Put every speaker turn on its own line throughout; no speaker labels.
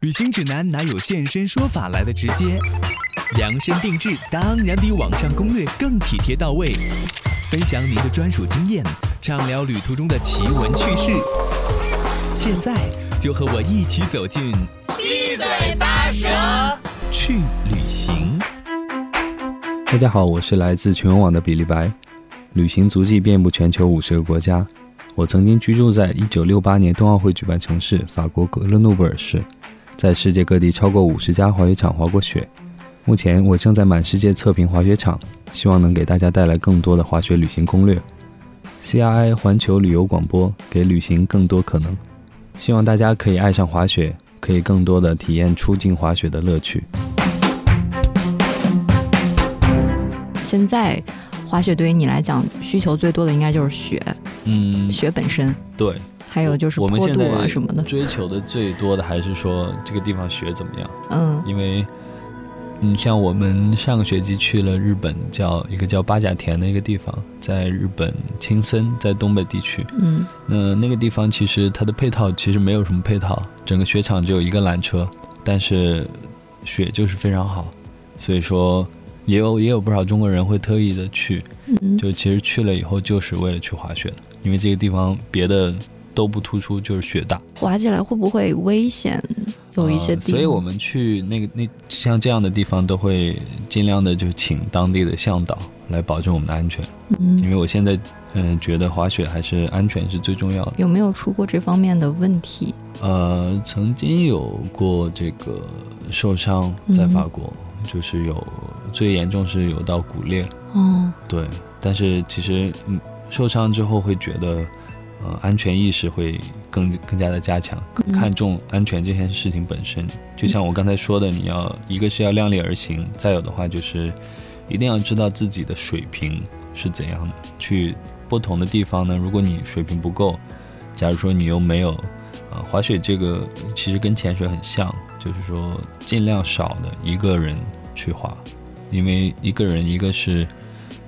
旅行指南哪有现身说法来的直接？量身定制当然比网上攻略更体贴到位。分享您的专属经验，畅聊旅途中的奇闻趣事。现在就和我一起走进
七嘴八舌
去旅行。
大家好，我是来自全网的比利白，旅行足迹遍布全球五十个国家。我曾经居住在一九六八年冬奥会举办城市法国格勒诺布尔市，在世界各地超过五十家滑雪场滑过雪。目前我正在满世界测评滑雪场，希望能给大家带来更多的滑雪旅行攻略。CRI 环球旅游广播给旅行更多可能，希望大家可以爱上滑雪，可以更多的体验出境滑雪的乐趣。
现在滑雪对于你来讲需求最多的应该就是雪，
嗯，
雪本身，
对，
还有就是坡度啊什么的。
追求的最多的还是说这个地方雪怎么样？
嗯，
因为你像我们上个学期去了日本，叫一个叫八甲田的一个地方，在日本青森，在东北地区。
嗯，
那那个地方其实它的配套其实没有什么配套，整个雪场只有一个缆车，但是雪就是非常好，所以说。也有也有不少中国人会特意的去，就其实去了以后就是为了去滑雪的，因为这个地方别的都不突出，就是雪大。
滑起来会不会危险？有一些地，
所以我们去那个那像这样的地方都会尽量的就请当地的向导来保证我们的安全。
嗯，
因为我现在嗯觉得滑雪还是安全是最重要的。
有没有出过这方面的问题？
呃，曾经有过这个受伤在法国。就是有最严重是有到骨裂，
哦，
对，但是其实嗯受伤之后会觉得，呃安全意识会更更加的加强，更看重安全这件事情本身。就像我刚才说的，你要一个是要量力而行，再有的话就是一定要知道自己的水平是怎样的。去不同的地方呢，如果你水平不够，假如说你又没有，呃滑雪这个其实跟潜水很像，就是说尽量少的一个人。去滑，因为一个人，一个是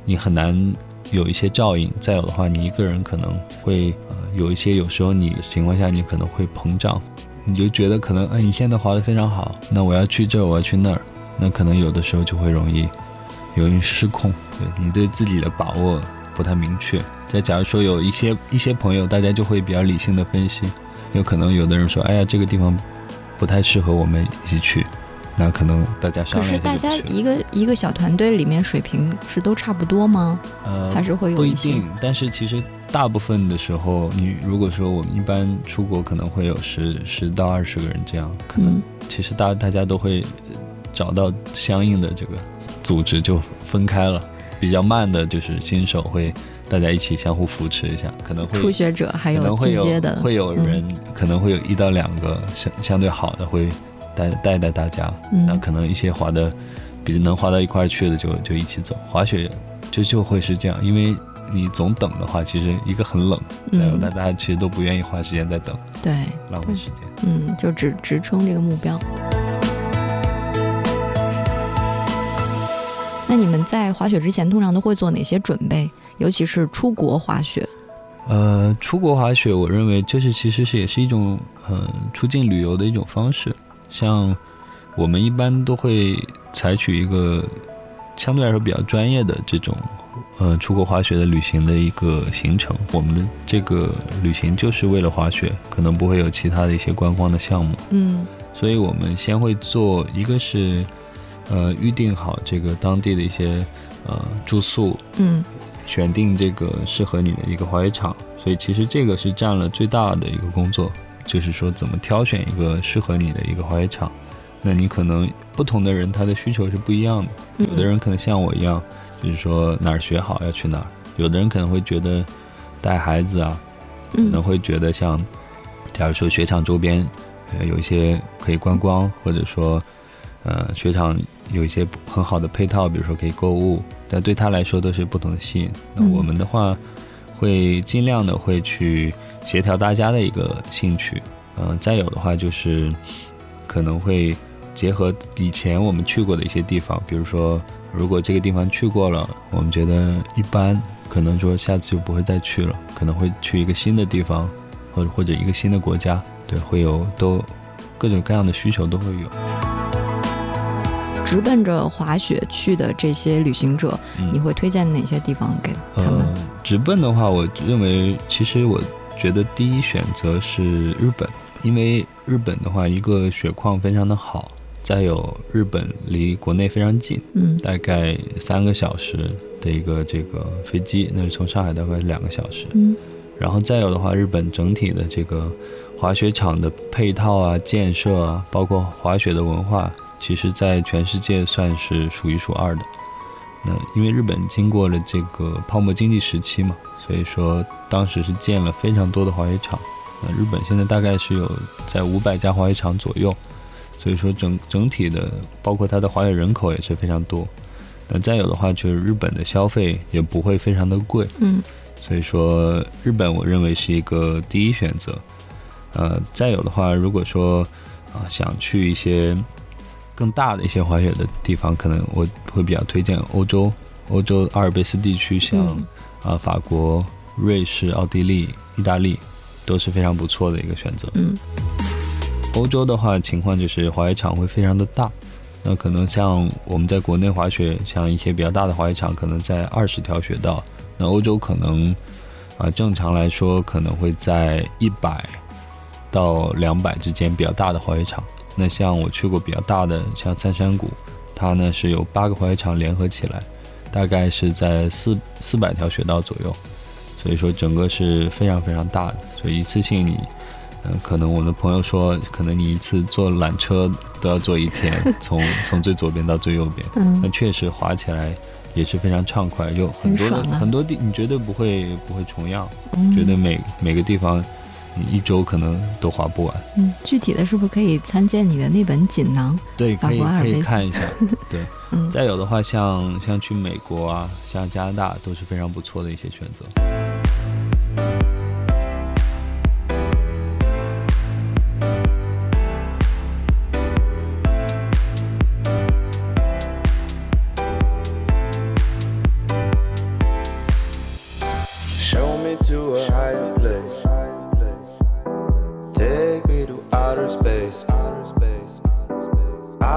你很难有一些照应，再有的话，你一个人可能会呃有一些，有时候你情况下你可能会膨胀，你就觉得可能哎你现在滑得非常好，那我要去这，我要去那儿，那可能有的时候就会容易容易失控，对你对自己的把握不太明确。再假如说有一些一些朋友，大家就会比较理性的分析，有可能有的人说，哎呀这个地方不太适合我们一起去。那可能大家
可是大家一个一个小团队里面水平是都差不多吗？
呃，
还是会有
不一定。但是其实大部分的时候，你如果说我们一般出国可能会有十十到二十个人这样，可能其实大大家都会找到相应的这个组织就分开了。比较慢的就是新手会大家一起相互扶持一下，可能会
初学者还有进阶的，
会有人可能会有一到两个相相对好的会。带带带大家，那可能一些滑的，比能滑到一块去的就就一起走。滑雪就就会是这样，因为你总等的话，其实一个很冷，再有大家其实都不愿意花时间在等，
对，
浪费时间。
嗯，就直直冲这个目标。那你们在滑雪之前通常都会做哪些准备？尤其是出国滑雪。
呃，出国滑雪，我认为这是其实是也是一种呃出境旅游的一种方式。像我们一般都会采取一个相对来说比较专业的这种呃出国滑雪的旅行的一个行程。我们的这个旅行就是为了滑雪，可能不会有其他的一些观光的项目。
嗯，
所以我们先会做一个是呃预定好这个当地的一些呃住宿，
嗯，
选定这个适合你的一个滑雪场。所以其实这个是占了最大的一个工作。就是说，怎么挑选一个适合你的一个滑雪场？那你可能不同的人他的需求是不一样的。有的人可能像我一样，就是说哪儿学好要去哪儿；有的人可能会觉得带孩子啊，可能会觉得像，假如说雪场周边呃有一些可以观光，或者说呃雪场有一些很好的配套，比如说可以购物，但对他来说都是不同的吸引。那我们的话，会尽量的会去。协调大家的一个兴趣，嗯，再有的话就是可能会结合以前我们去过的一些地方，比如说如果这个地方去过了，我们觉得一般，可能说下次就不会再去了，可能会去一个新的地方，或者或者一个新的国家，对，会有都各种各样的需求都会有。
直奔着滑雪去的这些旅行者，
嗯
你会推荐哪些地方给他们？
呃，直奔的话，我认为其实我觉得第一选择是日本，因为日本的话，一个雪况非常的好，再有日本离国内非常近，
嗯
大概三个小时的一个这个飞机，那是从上海大概两个小时。
嗯
然后再有的话，日本整体的这个滑雪场的配套啊、建设啊，包括滑雪的文化，其实在全世界算是数一数二的。那因为日本经过了这个泡沫经济时期嘛，所以说当时是建了非常多的滑雪场。那日本现在大概是有在五百家滑雪场左右，所以说整整体的包括它的滑雪人口也是非常多。那再有的话，就是日本的消费也不会非常的贵，
嗯
所以说日本我认为是一个第一选择。呃，再有的话，如果说啊、想去一些更大的一些滑雪的地方，可能我会比较推荐欧洲，欧洲阿尔卑斯地区，像啊、
嗯
法国、瑞士、奥地利、意大利都是非常不错的一个选择。
嗯
欧洲的话，情况就是滑雪场会非常的大，那可能像我们在国内滑雪，像一些比较大的滑雪场，可能在二十条雪道，那欧洲可能啊、正常来说可能会在一百到两百之间比较大的滑雪场。那像我去过比较大的，像三山谷，它呢是有八个滑雪场联合起来，大概是在四四百条雪道左右，所以说整个是非常非常大的，所以一次性你。嗯，可能我的朋友说，可能你一次坐缆车都要坐一天，从从最左边到最右边，那
嗯
确实滑起来也是非常畅快，有很多的
很啊。
很多地，你绝对不会不会重样，
嗯，
觉得每每个地方你一周可能都花不完。
嗯，具体的是不是可以参见你的那本锦囊？
对，可以可以看一下。对，
嗯，
再有的话，像像去美国啊，像加拿大都是非常不错的一些选择。
Show me to a higher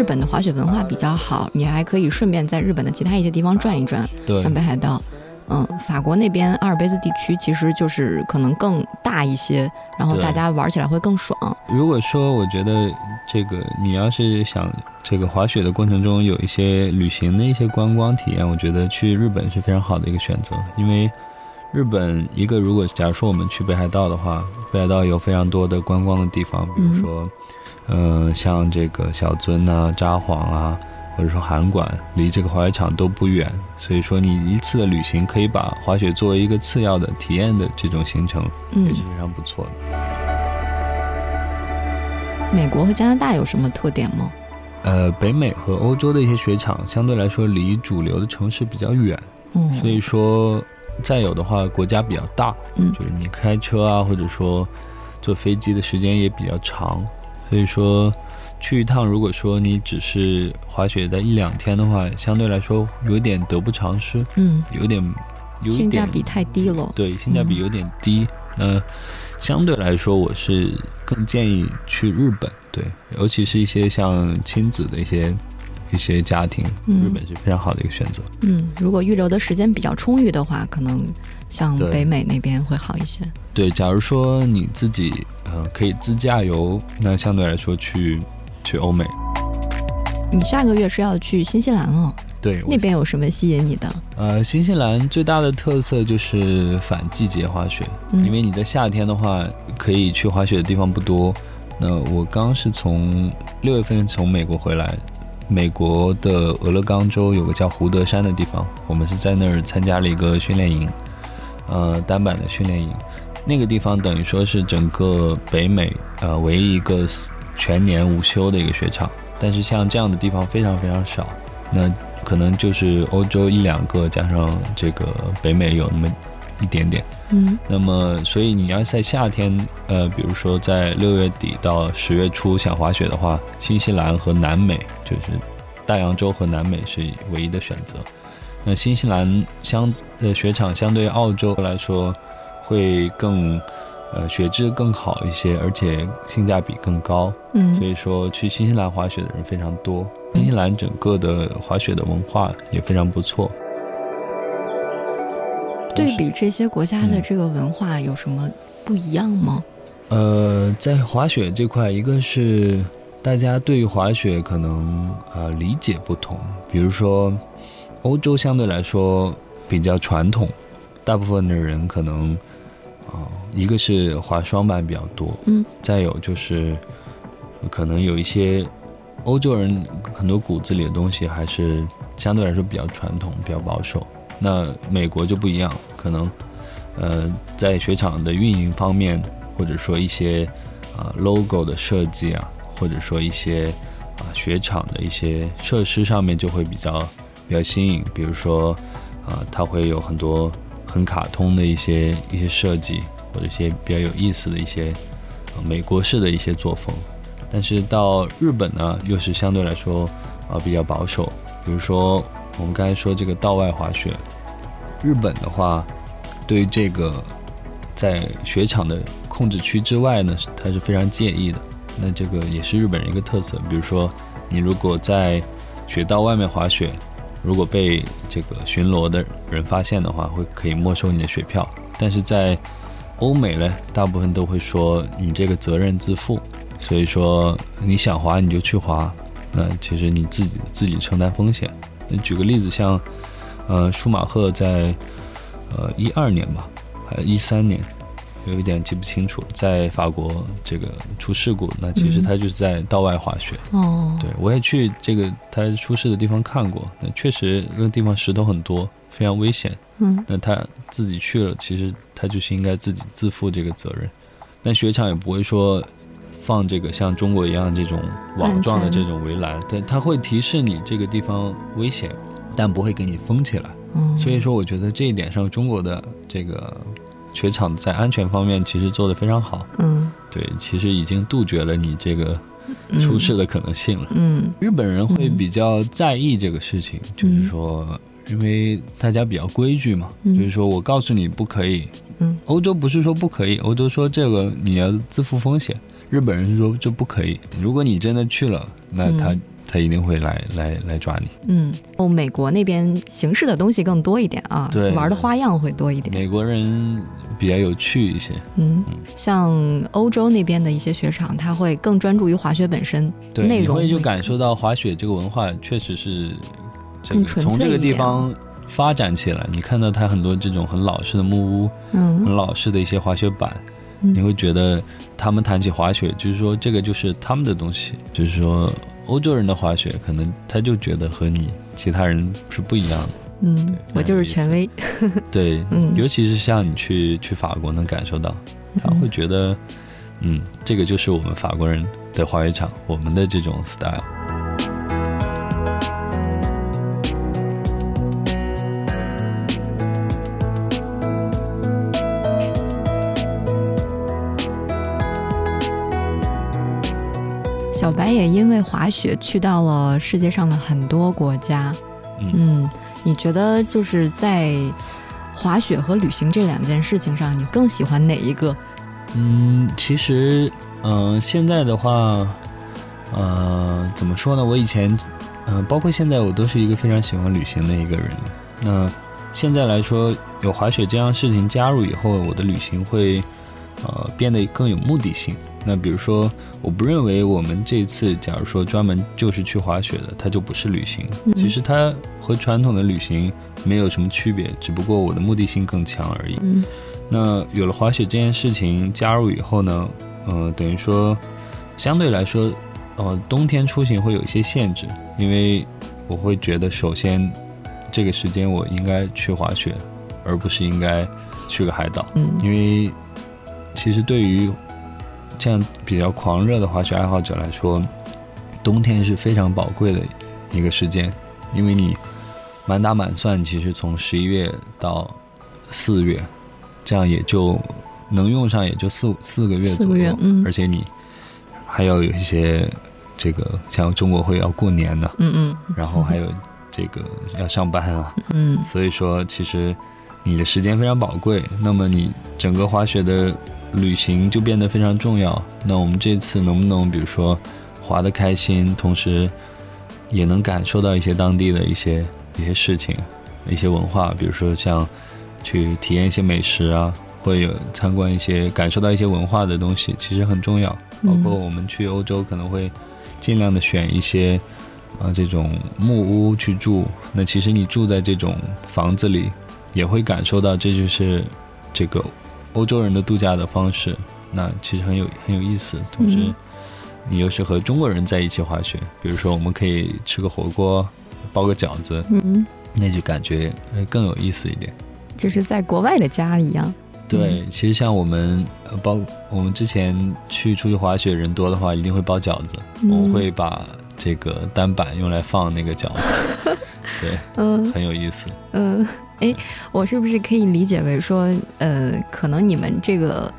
日本的滑雪文化比较好，你还可以顺便在日本的其他一些地方转一转，
对
像北海道。嗯，法国那边阿尔卑斯地区其实就是可能更大一些，然后大家玩起来会更爽。
如果说我觉得这个你要是想这个滑雪的过程中有一些旅行的一些观光体验，我觉得去日本是非常好的一个选择，因为日本一个如果假如说我们去北海道的话，北海道有非常多的观光的地方，比如说，嗯、像这个小樽啊、札幌啊，或者说函馆，离这个滑雪场都不远，所以说你一次的旅行可以把滑雪作为一个次要的体验的这种行程，
嗯
也是，非常不错的。
美国和加拿大有什么特点吗？
呃，北美和欧洲的一些雪场相对来说离主流的城市比较远，
嗯，
所以说再有的话，国家比较大，
嗯
就是你开车啊，或者说坐飞机的时间也比较长，所以说去一趟，如果说你只是滑雪在一两天的话，相对来说有点得不偿失，
嗯，
有点有一点
性价比太低了。
对，性价比有点低。那相对来说，我是更建议去日本，对，尤其是一些像亲子的一些一些家庭，
嗯
日本是非常好的一个选择。
嗯，如果预留的时间比较充裕的话，可能像北美那边会好一些。
对，假如说你自己呃可以自驾游，那相对来说去去欧美。
你下个月是要去新西兰哦，
对，
那边有什么吸引你的？
呃，新西兰最大的特色就是反季节滑雪，
嗯
因为你在夏天的话，可以去滑雪的地方不多。那我刚是从六月份从美国回来，美国的俄勒冈州有个叫胡德山的地方，我们是在那儿参加了一个训练营，呃，单板的训练营。那个地方等于说是整个北美呃唯一一个全年无休的一个雪场，但是像这样的地方非常非常少。那可能就是欧洲一两个，加上这个北美有那么一点点。
嗯
那么，所以你要在夏天，呃，比如说在六月底到十月初想滑雪的话，新西兰和南美就是大洋洲和南美是唯一的选择。那新西兰相呃雪场相对澳洲来说会更呃雪质更好一些，而且性价比更高。嗯所
嗯
以说去新西兰滑雪的人非常多。新西兰整个的滑雪的文化也非常不错。
对比这些国家的
嗯
这个文化有什么不一样吗？
呃，在滑雪这块，一个是大家对于滑雪可能呃理解不同，比如说欧洲相对来说比较传统，大部分的人可能啊、一个是滑双板比较多，
嗯，
再有就是可能有一些欧洲人很多骨子里的东西还是相对来说比较传统、比较保守。那美国就不一样，可能呃在雪场的运营方面，或者说一些啊、logo 的设计啊，或者说一些啊、雪场的一些设施上面就会比较比较新颖，比如说啊、它会有很多很卡通的一些一些设计，或者一些比较有意思的一些、啊美国式的一些作风。但是到日本呢，又是相对来说啊、比较保守，比如说我们刚才说这个道外滑雪，日本的话，对于这个在雪场的控制区之外呢，它是非常介意的。那这个也是日本人一个特色。比如说，你如果在雪道外面滑雪，如果被这个巡逻的人发现的话，会可以没收你的雪票。但是在欧美呢，大部分都会说你这个责任自负，所以说你想滑你就去滑，那其实你自己自己承担风险。那举个例子，像呃舒马赫在呃一二年吧，还有一三年，有一点记不清楚，在法国这个出事故，那其实
嗯
他就是在道外滑雪。
哦，
对我也去这个他出事的地方看过，那确实那个地方石头很多，非常危险。
嗯
那他自己去了，其实他就是应该自己自负这个责任。但雪场也不会说放这个像中国一样这种网状的这种围栏，对，它会提示你这个地方危险，但不会给你封起来。
嗯，
所以说，我觉得这一点上，中国的这个雪场在安全方面其实做得非常好。
嗯
对，其实已经杜绝了你这个出事的可能性了。
嗯
日本人会
嗯
比较在意这个事情，就是说，因为大家比较规矩嘛，
嗯
就是说我告诉你不可以。
嗯，
欧洲不是说不可以，欧洲说这个你要自负风险。日本人是说这不可以，如果你真的去了，那他、
嗯。
他一定会来来来抓你。
嗯，哦，美国那边形式的东西更多一点啊，
对。
玩的花样会多一点。
美国人比较有趣一些，
嗯，像欧洲那边的一些雪场，他会更专注于滑雪本身，
对，
内容
你会就感受到滑雪这个文化确实是从这个地方发展起来。你看到它很多这种很老式的木屋，嗯。很
嗯
老式的一些滑雪板，
嗯。
你会觉得他们谈起滑雪，就是说这个就是他们的东西，就是说欧洲人的滑雪，可能他就觉得和你其他人是不一样的。
嗯，我就是权威。
对，
嗯
尤其是像你去去法国能感受到，他会觉得，嗯，这个就是我们法国人的滑雪场，我们的这种 style。
因为滑雪去到了世界上的很多国家。
嗯
嗯，你觉得就是在滑雪和旅行这两件事情上，你更喜欢哪一个？
嗯，其实，嗯、现在的话，呃，怎么说呢？我以前，呃，包括现在，我都是一个非常喜欢旅行的一个人。那现在来说，有滑雪这样事情加入以后，我的旅行会，呃变得更有目的性。那比如说，我不认为我们这次假如说专门就是去滑雪的，它就不是旅行。
嗯
其实它和传统的旅行没有什么区别，只不过我的目的性更强而已。
嗯
那有了滑雪这件事情加入以后呢，呃，等于说相对来说，呃，冬天出行会有一些限制，因为我会觉得，首先这个时间我应该去滑雪，而不是应该去个海岛，
嗯
因为其实对于这样比较狂热的滑雪爱好者来说，冬天是非常宝贵的一个时间，因为你满打满算，其实从十一月到四月，这样也就能用上也就四四个月左右，
嗯。
而且你还要有一些这个像中国会要过年的，
嗯嗯。
然后还有这个要上班啊，
嗯。
所以说其实你的时间非常宝贵，那么你整个滑雪的旅行就变得非常重要。那我们这次能不能比如说滑得开心，同时也能感受到一些当地的一些一些事情、一些文化，比如说像去体验一些美食啊，会有参观一些感受到一些文化的东西，其实很重要。包括我们去欧洲可能会尽量的选一些啊这种木屋去住。那其实你住在这种房子里，也会感受到这就是这个欧洲人的度假的方式。那其实很有很有意思，同时
嗯
你又是和中国人在一起滑雪，比如说我们可以吃个火锅，包个饺子，
嗯，
那就感觉会更有意思一点。
就是在国外的家一样。
对，其实像我们呃包我们之前去出去滑雪，人多的话一定会包饺子，
嗯
我们会把这个单板用来放那个饺子，对，
嗯
很有意思。
嗯，哎，我是不是可以理解为说，呃，可能你们这个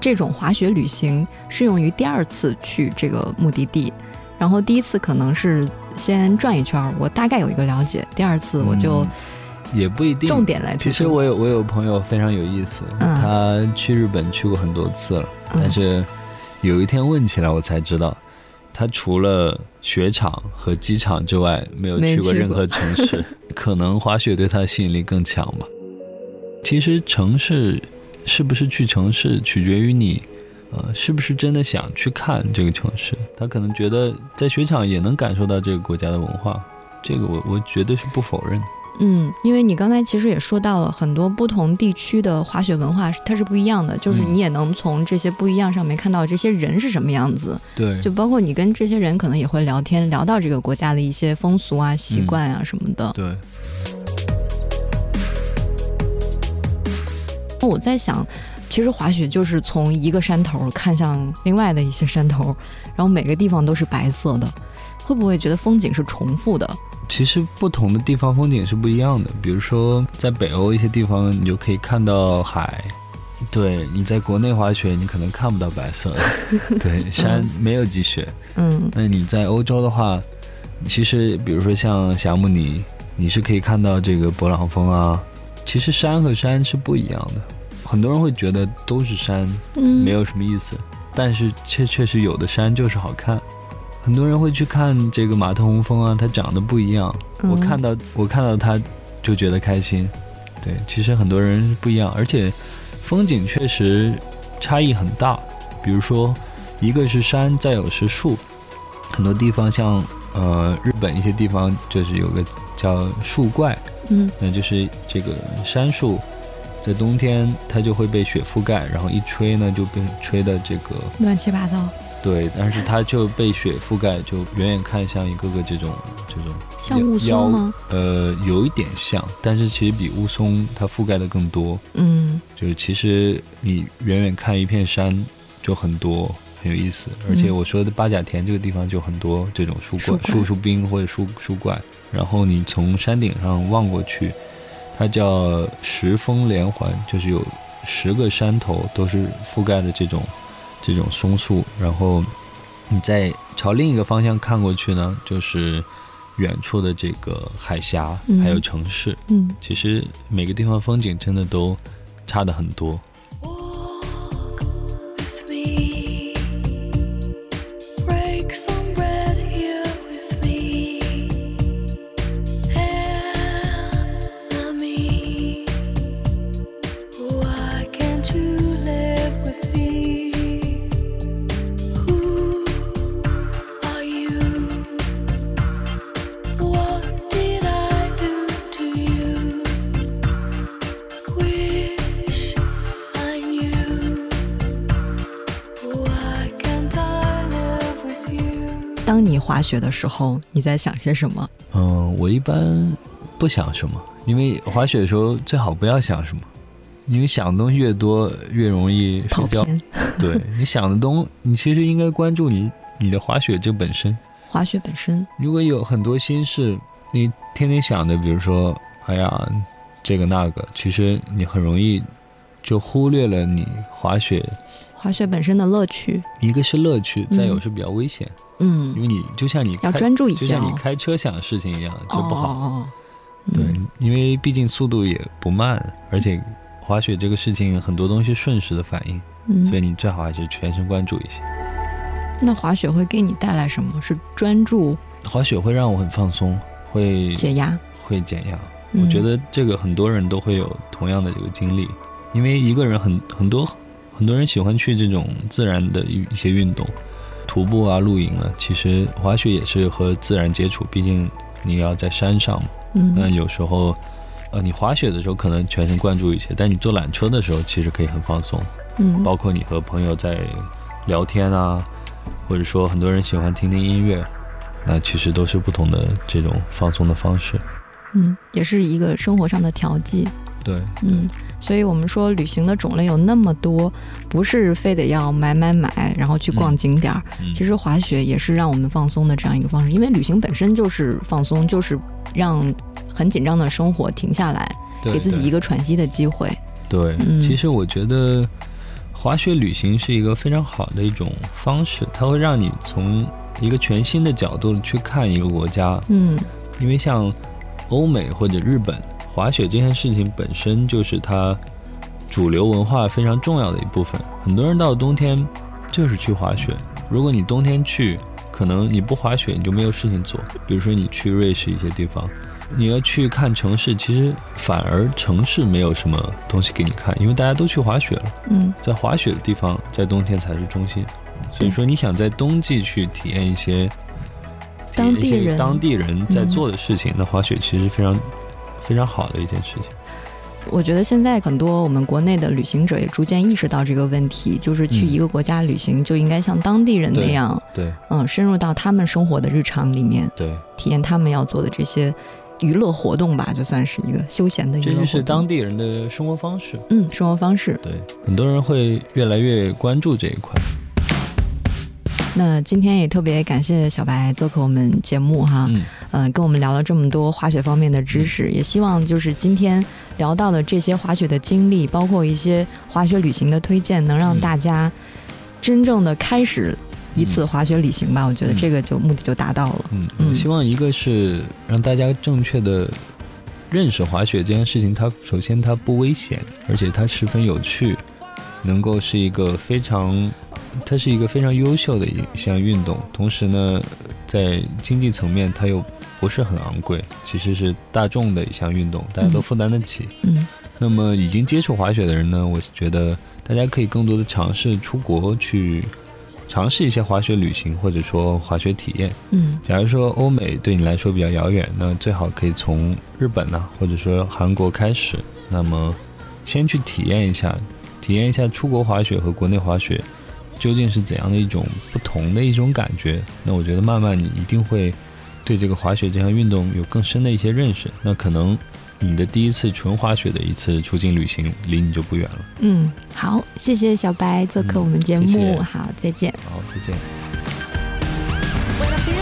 这种滑雪旅行适用于第二次去这个目的地，然后第一次可能是先转一圈儿，我大概有一个了解，第二次我就
嗯也不一定。
重点来
其实我有我有朋友非常有意思，
嗯
他去日本去过很多次了，
嗯
但是有一天问起来，我才知道，他除了雪场和机场之外，没有
去过
任何城市。可能滑雪对他的吸引力更强吧。其实城市是不是去城市，取决于你，呃，是不是真的想去看这个城市。他可能觉得在雪场也能感受到这个国家的文化，这个我我绝对是不否认。
嗯，因为你刚才其实也说到了很多不同地区的滑雪文化，它是不一样的，就是
嗯
你也能从这些不一样上面看到这些人是什么样子，
对，
就包括你跟这些人可能也会聊天，聊到这个国家的一些风俗啊、习
嗯
惯啊什么的。
对，
我在想，其实滑雪就是从一个山头看向另外的一些山头，然后每个地方都是白色的，会不会觉得风景是重复的？
其实不同的地方风景是不一样的。比如说，在北欧一些地方，你就可以看到海。对，你在国内滑雪，你可能看不到白色，对，山没有积雪。
嗯
那你在欧洲的话，其实比如说像霞慕尼，你是可以看到这个勃朗峰啊。其实山和山是不一样的，很多人会觉得都是山，
嗯，
没有什么意思，但是确确实有的山就是好看。很多人会去看这个马特洪峰啊，它长得不一样。
嗯
我看到我看到它就觉得开心。对，其实很多人不一样，而且风景确实差异很大。比如说，一个是山，再有是树。很多地方像呃日本一些地方就是有个叫树怪，
嗯
那就是这个杉树，在冬天它就会被雪覆盖，然后一吹呢就被吹的这个
乱七八糟，
对，但是它就被雪覆盖，就远远看像一个个这种这种
像雾
腰
凇吗？
呃，有一点像，但是其实比雾凇它覆盖的更多。
嗯
就是其实你远远看一片山就很多，很有意思。而且
嗯
我说的八甲田这个地方就很多这种树怪、
树怪
树树冰或者树树怪。然后你从山顶上望过去，它叫十峰连环，就是有十个山头都是覆盖的这种这种松树。然后你再朝另一个方向看过去呢，就是远处的这个海峡，
嗯
还有城市。
嗯
其实每个地方风景真的都差的很多。
你滑雪的时候，你在想些什么？
嗯，我一般不想什么，因为滑雪的时候最好不要想什么，因为想的东西越多，越容易
跑
睡觉。
偏，
对你想的东，你其实应该关注你你的滑雪这本身。
滑雪本身，
如果有很多心事，你天天想的，比如说，哎呀，这个那个，其实你很容易就忽略了你滑雪，
滑雪本身的乐趣，
一个是乐趣，再有是比较危险，嗯因
嗯，
为你就像你
要专注一下哦
就像你。开车想的事情一样，就不好。
哦，
对
嗯，
因为毕竟速度也不慢，而且滑雪这个事情很多东西瞬时的反应，
嗯，
所以你最好还是全神贯注一些。
那滑雪会给你带来什么？是专注、
滑雪会让我很放松，会
解压？
会减压。
嗯
我觉得这个很多人都会有同样的这个经历，因为一个人很很多很多人喜欢去这种自然的一一些运动，徒步啊、露营啊，其实滑雪也是和自然接触，毕竟你要在山上嘛。那
嗯
有时候，呃，你滑雪的时候可能全神贯注一些，但你坐缆车的时候其实可以很放松，
嗯，
包括你和朋友在聊天啊，或者说很多人喜欢听听音乐，那其实都是不同的这种放松的方式。
嗯，也是一个生活上的调剂。
对，
嗯，所以我们说旅行的种类有那么多，不是非得要买买买，然后去逛景点儿。
嗯
其实滑雪也是让我们放松的这样一个方式，因为旅行本身就是放松，就是让很紧张的生活停下来，给自己一个喘息的机会。
对，
嗯
其实我觉得滑雪旅行是一个非常好的一种方式，它会让你从一个全新的角度去看一个国家。
嗯
因为像欧美或者日本，滑雪这件事情本身就是它主流文化非常重要的一部分。很多人到了冬天就是去滑雪。如果你冬天去，可能你不滑雪你就没有事情做。比如说你去瑞士一些地方，你要去看城市，其实反而城市没有什么东西给你看，因为大家都去滑雪了。
嗯
在滑雪的地方，在冬天才是中心。所以说，你想在冬季去体验一些
当地人
当地人在
嗯
做的事情，那滑雪其实非常非常好的一件事情。
我觉得现在很多我们国内的旅行者也逐渐意识到这个问题，就是去
嗯
一个国家旅行就应该像当地人那
对
样，
对
嗯，深入到他们生活的日常里面，
对，
体验他们要做的这些娱乐活动吧，就算是一个休闲的娱乐活动。
这就是当地人的生活方式。
嗯生活方式。
对，很多人会越来越关注这一块。
那今天也特别感谢小白做客我们节目哈，
嗯，
呃、跟我们聊了这么多滑雪方面的知识，也希望就是今天聊到的这些滑雪的经历，包括一些滑雪旅行的推荐，能让
嗯
大家真正的开始一次滑雪旅行吧。我觉得
嗯
这个就目的就达到了。
嗯，
嗯
我希望一个是让大家正确的认识滑雪这件事情，它首先它不危险，而且它十分有趣，能够是一个非常，它是一个非常优秀的一一项运动。同时呢，在经济层面它又不是很昂贵，其实是大众的一项运动，大家都
嗯
负担得起。
嗯
那么已经接触滑雪的人呢，我觉得大家可以更多的尝试出国去尝试一些滑雪旅行，或者说滑雪体验。
嗯
假如说欧美对你来说比较遥远，那最好可以从日本呐、或者说韩国开始。那么，先去体验一下，体验一下出国滑雪和国内滑雪究竟是怎样的一种不同的一种感觉。那我觉得慢慢你一定会对这个滑雪这项运动有更深的一些认识。那可能你的第一次纯滑雪的一次出境旅行离你就不远了。
嗯，好，谢谢小白做客
嗯
我们节目，
谢谢
好，再见。
好，再见。
When I feel